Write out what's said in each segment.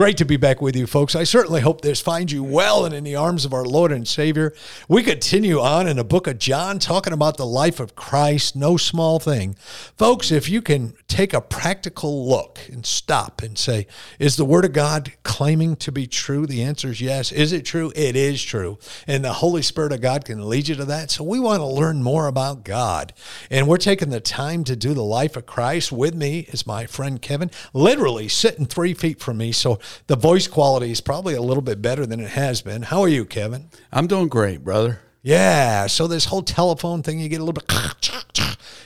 Great to be back with you, folks. I certainly hope this finds you well and in the arms of our Lord and Savior. We continue on in the book of John, talking about the life of Christ, no small thing. Folks, if you can take a practical look and stop and say, is the Word of God claiming to be true? The answer is yes. Is it true? It is true. And the Holy Spirit of God can lead you to that. So we want to learn more about God. And we're taking the time to do the life of Christ. With me is my friend Kevin, literally sitting three feet from me. So the voice quality is probably a little bit better than it has been. How are you, Kevin? I'm doing great, brother. Yeah. So this whole telephone thing, you get a little bit,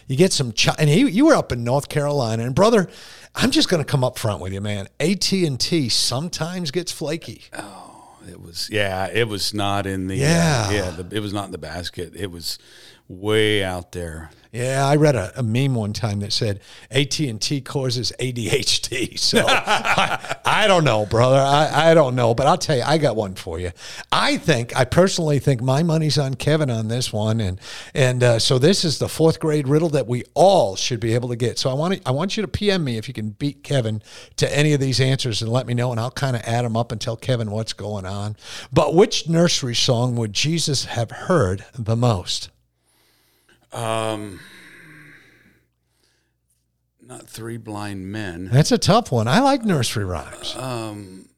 you get some, ch- and he, you were up in North Carolina, and brother, I'm just going to come up front with you, man. AT and T sometimes gets flaky. Oh, it was yeah, it was not in the Yeah. uh, yeah, the, it was not in the basket. It was way out there. Yeah, I read a, a meme one time that said AT and T causes ADHD. So I, I don't know, brother. I, I don't know, but I'll tell you, I got one for you. I think, I personally think my money's on Kevin on this one, and and uh, so this is the fourth grade riddle that we all should be able to get. So I want to, I want you to PM me if you can beat Kevin to any of these answers and let me know, and I'll kind of add them up and tell Kevin what's going on. But which nursery song would Jesus have heard the most? Um, not three blind men. That's a tough one. I like nursery rhymes. Um,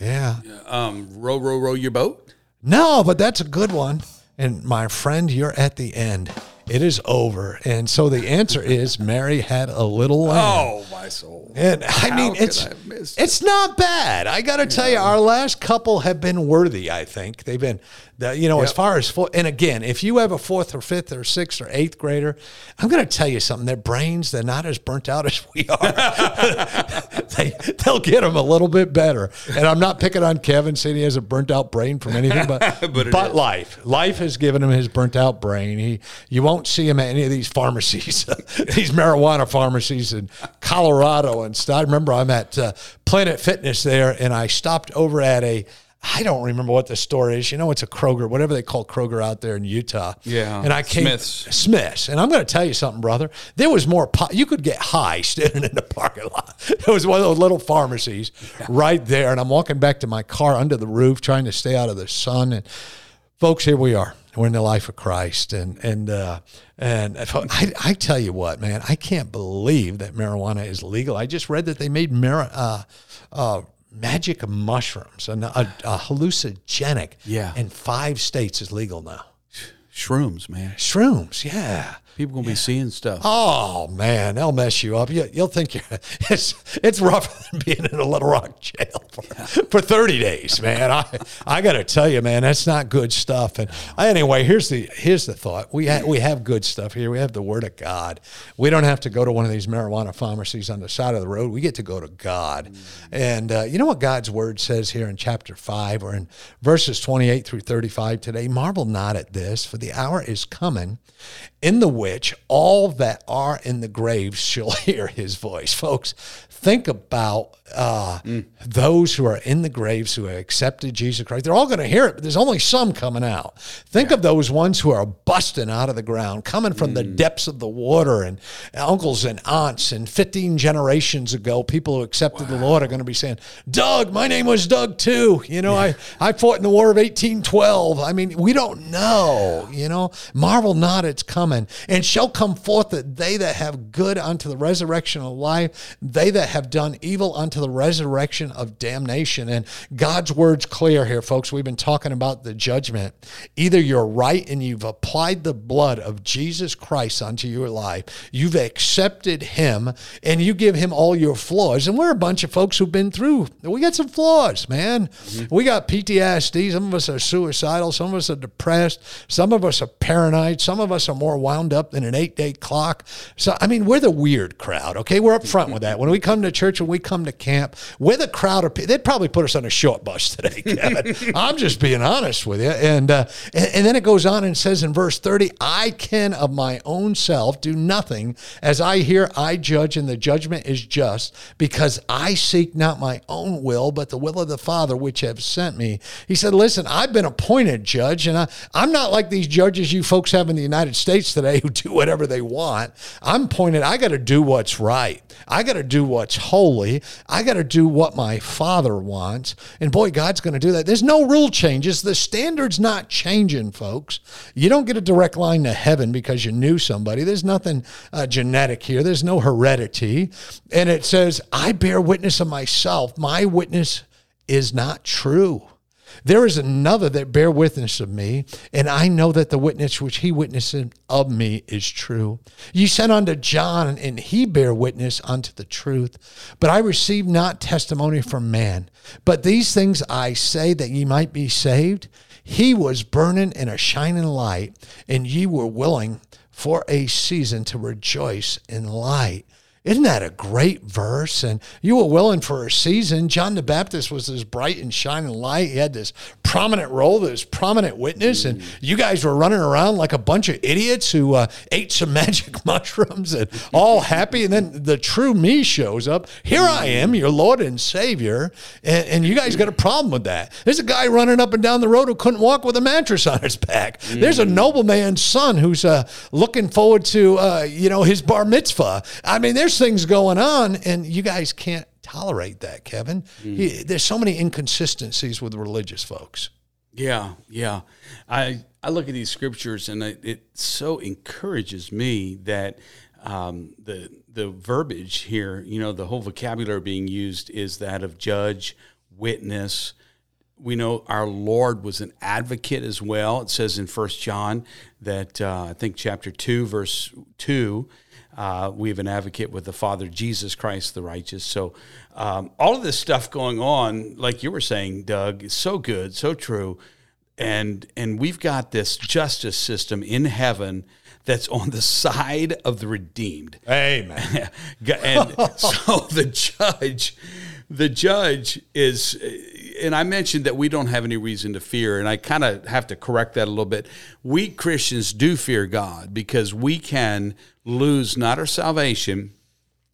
Yeah. um, row, row, row your boat. No, but that's a good one. And my friend, you're at the end. It is over. And so the answer is Mary had a little lamb. Oh my soul! And I How mean, it's I it's not bad. I got to tell you, our last couple have been worthy. I think they've been, the, you know, as far as four, and again, if you have a fourth or fifth or sixth or eighth grader, I'm going to tell you something. Their brains, they're not as burnt out as we are. they they'll get them a little bit better. And I'm not picking on Kevin saying he has a burnt out brain from anything, but But but, life, life has given him his burnt out brain. He you won't see him at any of these pharmacies, these marijuana pharmacies in Colorado and stuff. I remember I'm at uh, Planet Fitness there, and I stopped over at a. I don't remember what the store is. You know, it's a Kroger, whatever they call Kroger out there in Utah. Yeah, And I came Smith's. Smith's, and I'm going to tell you something, brother. There was more. Po- you could get high standing in the parking lot. It was one of those little pharmacies right there, and I'm walking back to my car under the roof, trying to stay out of the sun. And folks, here we are. We're in the life of Christ, and and uh, and I, I tell you what, man, I can't believe that marijuana is legal. I just read that they made mar- uh, uh, magic mushrooms, a, a, a hallucinogenic, Yeah. in five states is legal now. Shrooms, man. Shrooms, yeah. People gonna be seeing stuff. Oh man, they'll mess you up. You, you'll think you're. It's it's rougher than being in a Little Rock jail for, for thirty days, man. I I got to tell you, man, that's not good stuff. And anyway, here's the here's the thought. We ha- we have good stuff here. We have the Word of God. We don't have to go to one of these marijuana pharmacies on the side of the road. We get to go to God. And uh, you know what God's Word says here in chapter five or in verses twenty eight through thirty five today. Marvel not at this, for the hour is coming in the which all that are in the graves shall hear his voice. Folks, think about uh, those who are in the graves who have accepted Jesus Christ. They're all going to hear it, but there's only some coming out. Think of those ones who are busting out of the ground, coming from the depths of the water, and uncles and aunts, and 15 generations ago, people who accepted the Lord are going to be saying, Doug, my name was Doug too. You know, I, I fought in the War of 1812. I mean, we don't know, you know. Marvel not, it's coming. And shall come forth that they that have good unto the resurrection of life, they that have done evil unto the resurrection of damnation. And God's word's clear here, folks. We've been talking about the judgment. Either you're right and you've applied the blood of Jesus Christ unto your life, you've accepted him, and you give him all your flaws. And we're a bunch of folks who've been through, we got some flaws, man. Mm-hmm. We got PTSD. Some of us are suicidal. Some of us are depressed. Some of us are paranoid. Some of us are more wound up in an eight day clock. So, I mean, we're the weird crowd, okay? We're up front with that. When we come to church, when we come to camp, we're the crowd of people. They'd probably put us on a short bus today, Kevin. I'm just being honest with you. And, uh, and, and then it goes on and says in verse 30, I can of my own self do nothing. As I hear, I judge, and the judgment is just, because I seek not my own will, but the will of the Father which have sent me. He said, Listen, I've been appointed judge, and I, I'm not like these judges you folks have in the United States today who do whatever they want. I'm pointed, I got to do what's right. I got to do what's holy. I got to do what my Father wants. And boy, God's going to do that. There's no rule changes. The standard's not changing, folks. You don't get a direct line to heaven because you knew somebody. There's nothing uh, genetic here, there's no heredity. And it says, I bear witness of myself. My witness is not true. There is another that bear witness of me, and I know that the witness which he witnessed of me is true. You sent unto John, and he bare witness unto the truth. But I received not testimony from man. But these things I say that ye might be saved. He was burning in a shining light, and ye were willing for a season to rejoice in light. Isn't that a great verse? And you were willing for a season. John the Baptist was this bright and shining light. He had this prominent role, this prominent witness, and you guys were running around like a bunch of idiots who uh, ate some magic mushrooms and all happy. And then the true me shows up. Here I am, your Lord and Savior, and, and you guys got a problem with that. There's a guy running up and down the road who couldn't walk with a mattress on his back. There's a nobleman's son who's uh, looking forward to uh, you know his bar mitzvah. I mean, there's things going on, and you guys can't tolerate that, Kevin. He, there's so many inconsistencies with religious folks. Yeah, yeah. I I look at these scriptures and it, it so encourages me that um, the the verbiage here, you know, the whole vocabulary being used is that of judge, witness. We know our Lord was an advocate as well. It says in First John that uh, I think chapter two, verse two, uh, we have an advocate with the Father, Jesus Christ the righteous. So, um, all of this stuff going on, like you were saying, Doug, is so good, so true. And, and we've got this justice system in heaven that's on the side of the redeemed. Amen. and so the judge, the judge is, and I mentioned that we don't have any reason to fear, and I kind of have to correct that a little bit. We Christians do fear God because we can lose not our salvation.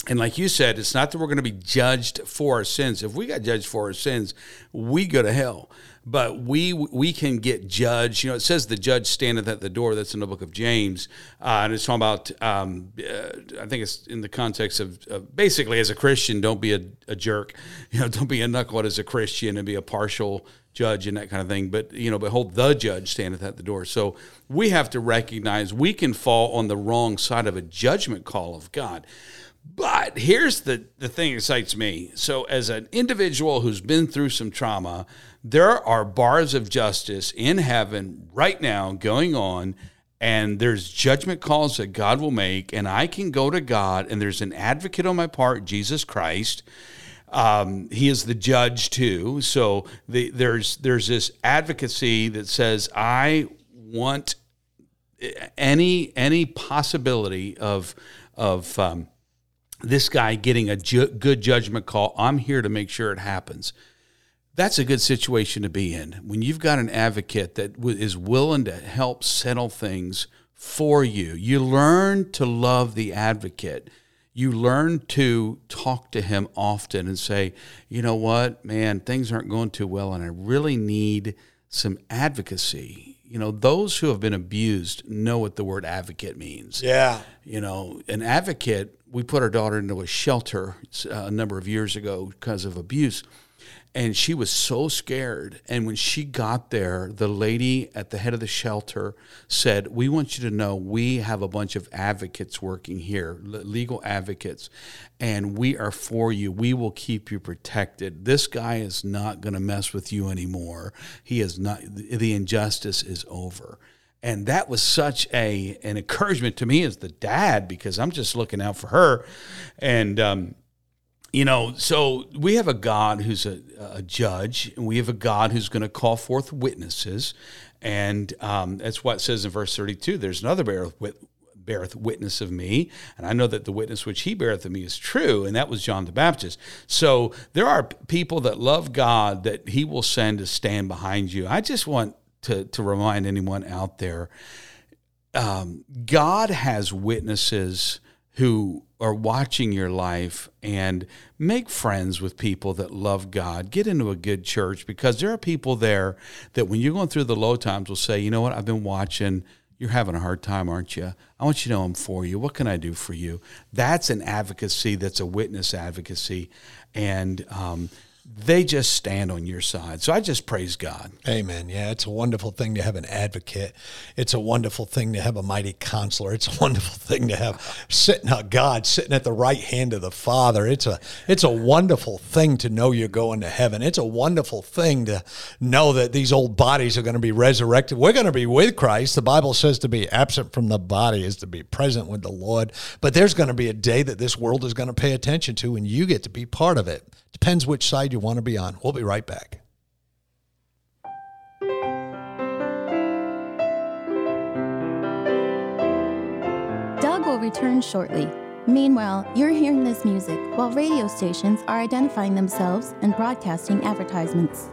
And like you said, it's not that we're going to be judged for our sins. If we got judged for our sins, we go to hell. But we we can get judged. You know, it says the judge standeth at the door. That's in the book of James, uh, and it's talking about. Um, uh, I think it's in the context of, basically as a Christian, don't be a, a, jerk. You know, don't be a knucklehead as a Christian and be a partial judge and that kind of thing. But you know, behold, the judge standeth at the door. So we have to recognize we can fall on the wrong side of a judgment call of God. But here's the, the thing that excites me. So, as an individual who's been through some trauma, there are bars of justice in heaven right now going on, and there's judgment calls that God will make, and I can go to God, and there's an advocate on my part, Jesus Christ. Um, he is the judge too. So the, there's there's this advocacy that says I want any any possibility of of um, this guy getting a ju- good judgment call. I'm here to make sure it happens. That's a good situation to be in when you've got an advocate that w- is willing to help settle things for you. You learn to love the advocate. You learn to talk to him often and say, you know what, man, things aren't going too well, and I really need some advocacy you know, those who have been abused know what the word advocate means. Yeah. You know, an advocate, we put our daughter into a shelter uh, a number of years ago because of abuse. And she was so scared. And when she got there, the lady at the head of the shelter said, We want you to know we have a bunch of advocates working here, legal advocates, and we are for you. We will keep you protected. This guy is not going to mess with you anymore. He is not, the injustice is over and that was such a an encouragement to me as the dad because I'm just looking out for her, and um, you know, so we have a God who's a, a judge, and we have a God who's going to call forth witnesses, and um, that's what it says in verse 32. There's another bear with beareth witness of me, and I know that the witness which he beareth of me is true, and that was John the Baptist. So there are people that love God that he will send to stand behind you. I just want to, to remind anyone out there um, God has witnesses who are watching your life and make friends with people that love God. Get into a good church because there are people there that when you're going through the low times will say, you know what, I've been watching. You're having a hard time, aren't you? I want you to know I'm for you. What can I do for you? That's an advocacy. That's a witness advocacy. And um, they just stand on your side. So I just praise God. Amen. Yeah, it's a wonderful thing to have an advocate. It's a wonderful thing to have a mighty counselor. It's a wonderful thing to have sitting a God sitting at the right hand of the Father. It's a it's a wonderful thing to know you're going to heaven. It's a wonderful thing to know that these old bodies are going to be resurrected. We're going to be with Christ. The Bible says to be absent from the body is to be present with the Lord. But there's going to be a day that this world is going to pay attention to, and you get to be part of it. Depends which side you want to be on. We'll be right back. Doug will return shortly. Meanwhile, you're hearing this music while radio stations are identifying themselves and broadcasting advertisements.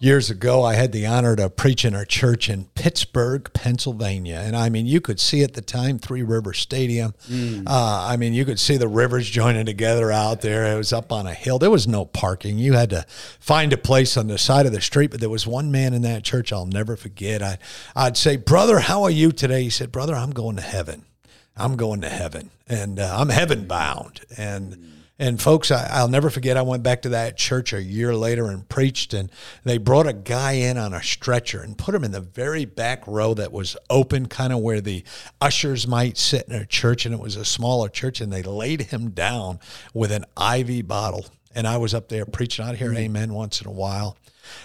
Years ago, I had the honor to preach in our church in Pittsburgh, Pennsylvania. And I mean, you could see at the time Three River Stadium. Mm. Uh, I mean, you could see the rivers joining together out there. It was up on a hill. There was no parking. You had to find a place on the side of the street. But there was one man in that church I'll never forget. I, I'd say, Brother, how are you today? He said, Brother, I'm going to heaven. I'm going to heaven. And uh, I'm heaven bound. And and folks, I, will never forget. I went back to that church a year later and preached, and they brought a guy in on a stretcher and put him in the very back row that was open, kind of where the ushers might sit in a church, and it was a smaller church. And they laid him down with an IV bottle, and I was up there preaching. I'd hear mm-hmm. "Amen" once in a while.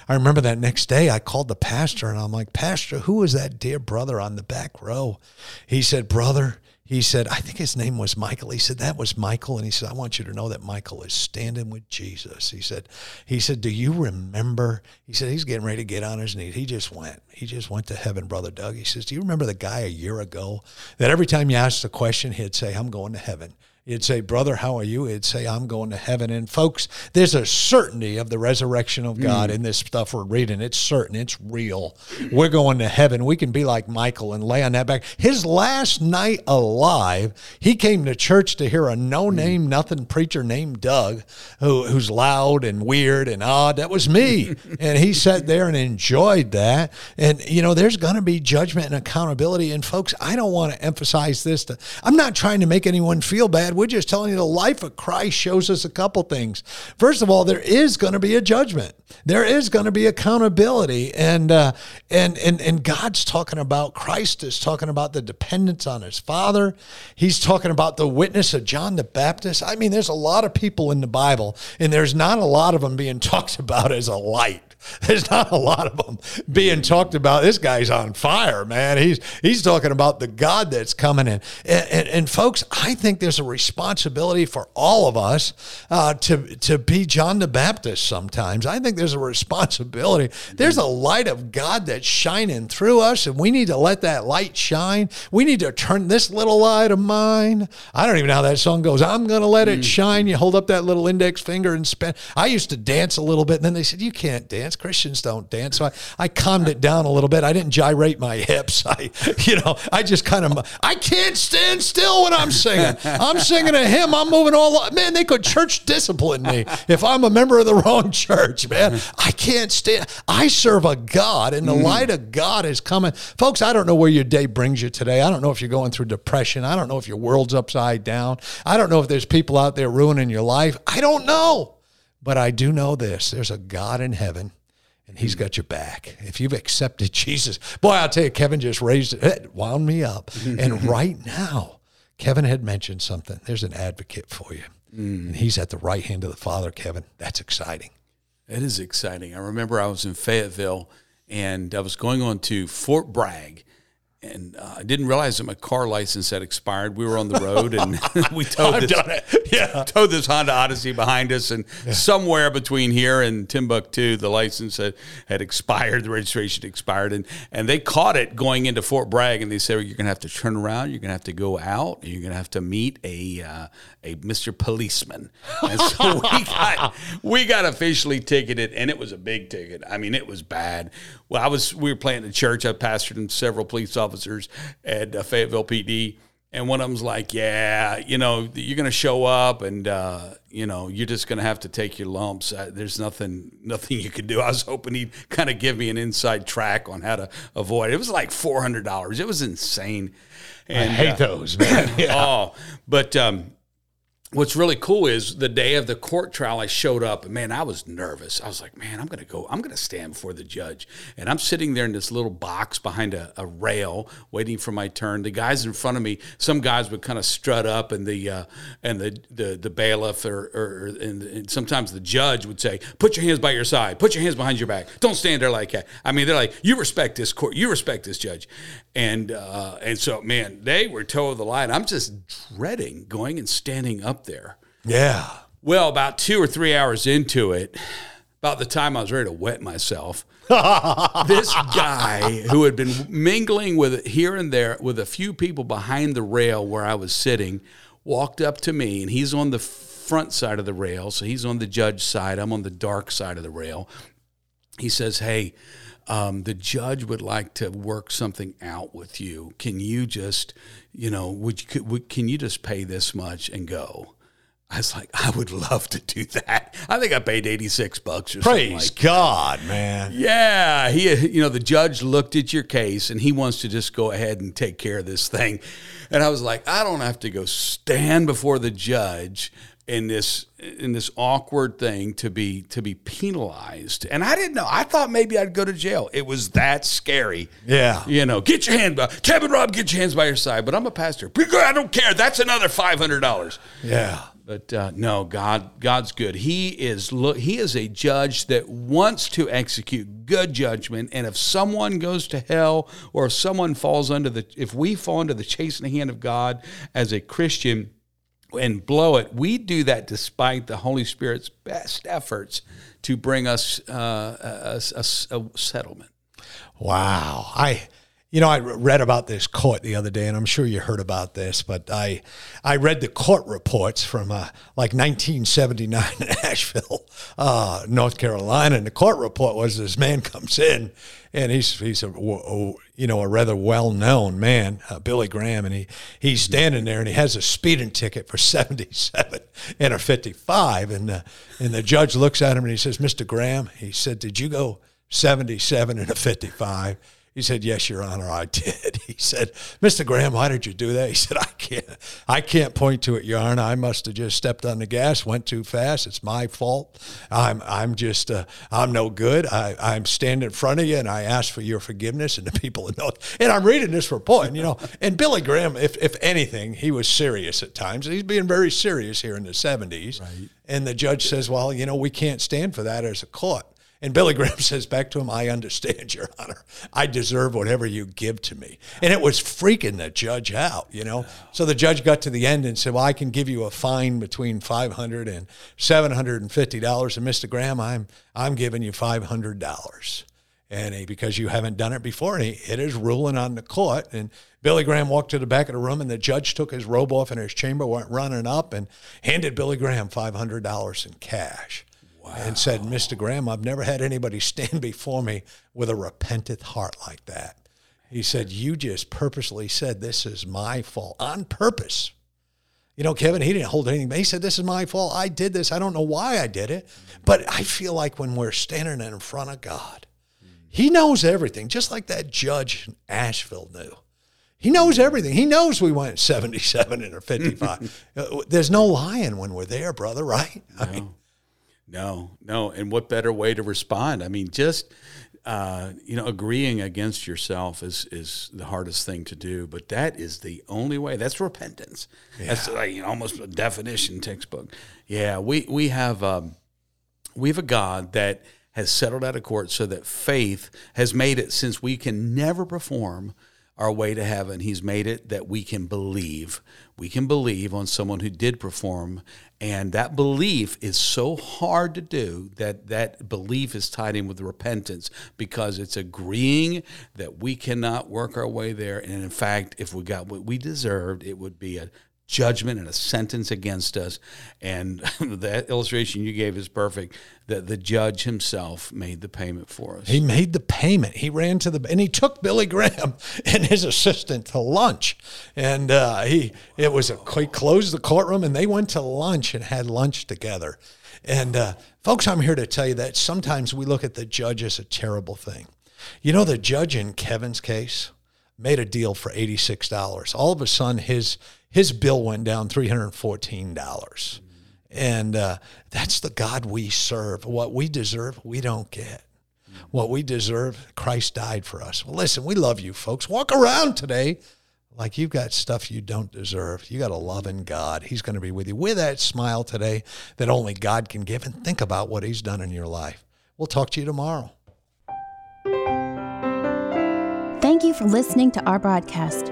I remember that next day I called the pastor and I'm like, Pastor, who is that dear brother on the back row? He said, Brother, he said, I think his name was Michael. He said, that was Michael. And he said, I want you to know that Michael is standing with Jesus. He said, he said, do you remember? He said, he's getting ready to get on his knees. He just went. He just went to heaven, Brother Doug. He says, do you remember the guy a year ago that every time you asked a question, he'd say, I'm going to heaven. You'd say, Brother, how are you? It'd say, I'm going to heaven. And folks, there's a certainty of the resurrection of God mm. in this stuff we're reading. It's certain, it's real. We're going to heaven. We can be like Michael and lay on that back. His last night alive, he came to church to hear a no name, mm. nothing preacher named Doug, who, who's loud and weird and odd. That was me. and he sat there and enjoyed that. And, you know, there's going to be judgment and accountability. And folks, I don't want to emphasize this. To, I'm not trying to make anyone feel bad we're just telling you the life of Christ shows us a couple things. First of all, there is going to be a judgment. There is going to be accountability, and uh, and and and God's talking about Christ is talking about the dependence on His Father. He's talking about the witness of John the Baptist. I mean, there's a lot of people in the Bible, and there's not a lot of them being talked about as a light. There's not a lot of them being talked about. This guy's on fire, man. He's he's talking about the God that's coming in. And, and, and folks, I think there's a responsibility for all of us uh, to to be John the Baptist. Sometimes I think there's a responsibility. There's a light of God that's shining through us, and we need to let that light shine. We need to turn this little light of mine. I don't even know how that song goes. I'm gonna let it mm. shine. You hold up that little index finger and spin. I used to dance a little bit, and then they said you can't dance dance. Christians don't dance. So I, I calmed it down a little bit. I didn't gyrate my hips. I, you know, I just kind of, I can't stand still when I'm singing. I'm singing a hymn. I'm moving all, man, they could church discipline me if I'm a member of the wrong church, man. I can't stand, I serve a God and the mm. light of God is coming. Folks, I don't know where your day brings you today. I don't know if you're going through depression. I don't know if your world's upside down. I don't know if there's people out there ruining your life. I don't know. But I do know this there's a God in heaven and he's got your back. If you've accepted Jesus, boy, I'll tell you, Kevin just raised it, wound me up. and right now, Kevin had mentioned something. There's an advocate for you. Mm. And he's at the right hand of the Father, Kevin. That's exciting. It is exciting. I remember I was in Fayetteville and I was going on to Fort Bragg and uh, I didn't realize that my car license had expired. We were on the road and we towed this. Yeah. towed this Honda Odyssey behind us, and somewhere between here and Timbuktu, the license had, had expired, the registration expired, and and they caught it going into Fort Bragg, and they said well, you're going to have to turn around, you're going to have to go out, you're going to have to meet a uh, a Mr. Policeman, and so we got we got officially ticketed, and it was a big ticket. I mean, it was bad. Well, I was we were playing in church. I pastored in several police officers at uh, Fayetteville PD. And one of them's like, yeah, you know, you're going to show up, and uh, you know, you're just going to have to take your lumps. Uh, there's nothing, nothing you can do. I was hoping he'd kind of give me an inside track on how to avoid. It, was like four hundred dollars. It was insane. And, I hate uh, those, man. Yeah. Oh, but um, what's really cool is the day of the court trial, I showed up and man, I was nervous. I was like, man, I'm to go, I'm to stand before the judge. And I'm sitting there in this little box behind a, a, rail waiting for my turn. The guys in front of me, some guys would kind of strut up and the, uh, and the, the, the bailiff or, or and, and sometimes the judge would say, put your hands by your side, put your hands behind your back. Don't stand there like that. I mean, they're like, you respect this court, you respect this judge. And, uh, and so, man, they were toe of the line. I'm just dreading going and standing up there. Yeah. Well, about two or three hours into it, about the time I was ready to wet myself, this guy who had been mingling with here and there with a few people behind the rail where I was sitting walked up to me, and he's on the front side of the rail. So he's on the judge side. I'm on the dark side of the rail. He says, Hey, um, the judge would like to work something out with you. Can you just, you know, would you, could, would, can you just pay this much and go? I was like, I would love to do that. I think I paid 86 bucks or something Praise like God, man. yeah, he, you know, the judge looked at your case and he wants to just go ahead and take care of this thing. And I was like, I don't have to go stand before the judge in this in this awkward thing to be to be penalized. And I didn't know. I thought maybe I'd go to jail. It was that scary. Yeah. You know, get your hand by Kevin Rob, get your hands by your side. But I'm a pastor. I don't care. That's another five hundred dollars. Yeah. But uh, no, God, God's good. He is look. He is a judge that wants to execute good judgment. And if someone goes to hell, or if someone falls under the, if we fall under the chastening hand of God as a Christian and blow it, we do that despite the Holy Spirit's best efforts to bring us uh, a, a, a settlement. Wow. I you know, I read about this court the other day, and I'm sure you heard about this, but I I read the court reports from uh, like 1979 in Asheville, uh, North Carolina, and the court report was this man comes in, and he's he's a, you know a rather well known man, uh, Billy Graham, and he he's standing there and he has a speeding ticket for 77 and a 55, and uh, and the judge looks at him and he says, Mr. Graham, he said, did you go 77 and a 55? He said, "Yes, Your Honor, I did." He said, "Mr. Graham, why did you do that?" He said, "I can't, I can't point to it, Your Honor. I must have just stepped on the gas, went too fast. It's my fault. I'm, I'm just, uh, I'm no good. I, I'm standing in front of you, and I ask for your forgiveness and the people that know. And I'm reading this report, and you know, and Billy Graham, if if anything, he was serious at times. He's being very serious here in the '70s. Right. And the judge says, "Well, you know, we can't stand for that as a court." And Billy Graham says back to him, I understand, Your Honor. I deserve whatever you give to me. And it was freaking the judge out, you know? So the judge got to the end and said, Well, I can give you a fine between $500 and $750. And Mr. Graham, I'm, I'm giving you $500. And he, because you haven't done it before, and he hit his ruling on the court. And Billy Graham walked to the back of the room, and the judge took his robe off in his chamber, went running up, and handed Billy Graham $500 in cash. Wow. and said, Mr. Graham, I've never had anybody stand before me with a repentant heart like that. He said, You just purposely said, This is my fault on purpose. You know, Kevin, he didn't hold anything. He said, This is my fault. I did this. I don't know why I did it. But I feel like when we're standing in front of God, He knows everything, just like that judge in Asheville knew. He knows everything. He knows we went 77 and or 55. Uh, there's no lying when we're there, brother, right? I mean, no, no. And what better way to respond? I mean, just uh, you know, agreeing against yourself is is the hardest thing to do, but that is the only way. That's repentance. Yeah. That's like you know, almost a definition textbook. Yeah, we we have um, we have a God that has settled out of court so that faith has made it since we can never perform our way to heaven. He's made it that we can believe. We can believe on someone who did perform. And that belief is so hard to do that that belief is tied in with repentance because it's agreeing that we cannot work our way there. And in fact, if we got what we deserved, it would be a judgment and a sentence against us. And that illustration you gave is perfect. That the judge himself made the payment for us. He made the payment. He ran to the and he took Billy Graham and his assistant to lunch, and uh, he it was a he closed the courtroom and they went to lunch and had lunch together. And uh, folks, I'm here to tell you that sometimes we look at the judge as a terrible thing. You know, the judge in Kevin's case made a deal for eighty six dollars. All of a sudden, his his bill went down $314. And uh, that's the God we serve. What we deserve, we don't get. What we deserve, Christ died for us. Well, listen, we love you folks. Walk around today like you've got stuff you don't deserve. You got a loving God. He's going to be with you with that smile today that only God can give. And think about what He's done in your life. We'll talk to you tomorrow. Thank you for listening to our broadcast.